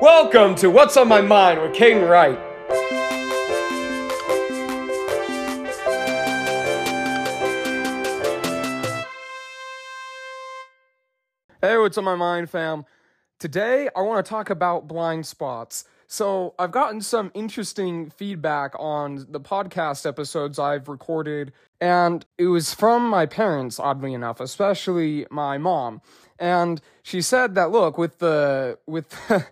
Welcome to What's on My Mind with Caden Wright. Hey, what's on my mind, fam? Today, I want to talk about blind spots. So, I've gotten some interesting feedback on the podcast episodes I've recorded, and it was from my parents, oddly enough, especially my mom. And she said that, look, with the, with,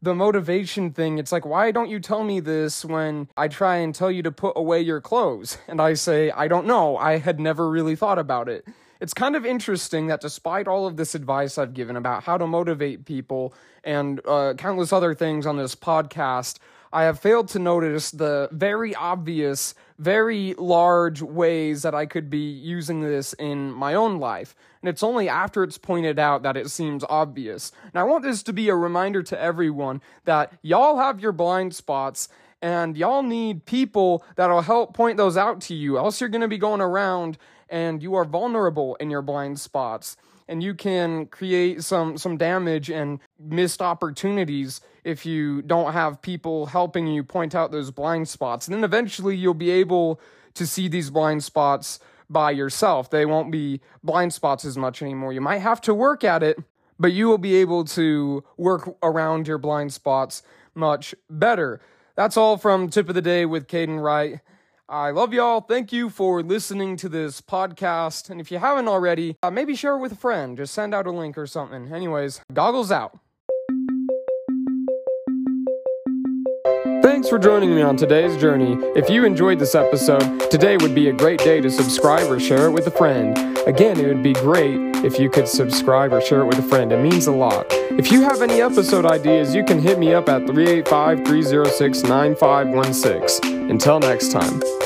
the motivation thing, it's like, why don't you tell me this when I try and tell you to put away your clothes? And I say, I don't know. I had never really thought about it. It's kind of interesting that despite all of this advice I've given about how to motivate people and uh, countless other things on this podcast, I have failed to notice the very obvious, very large ways that I could be using this in my own life. And it's only after it's pointed out that it seems obvious. And I want this to be a reminder to everyone that y'all have your blind spots and y'all need people that'll help point those out to you, else you're going to be going around and you are vulnerable in your blind spots and you can create some some damage and missed opportunities if you don't have people helping you point out those blind spots. And then eventually you'll be able to see these blind spots by yourself. They won't be blind spots as much anymore. You might have to work at it, but you will be able to work around your blind spots much better. That's all from Tip of the Day with Caden Wright. I love y'all. Thank you for listening to this podcast. And if you haven't already, uh, maybe share it with a friend. Just send out a link or something. Anyways, goggles out. Thanks for joining me on today's journey. If you enjoyed this episode, today would be a great day to subscribe or share it with a friend. Again, it would be great if you could subscribe or share it with a friend. It means a lot. If you have any episode ideas, you can hit me up at 385 306 9516. Until next time.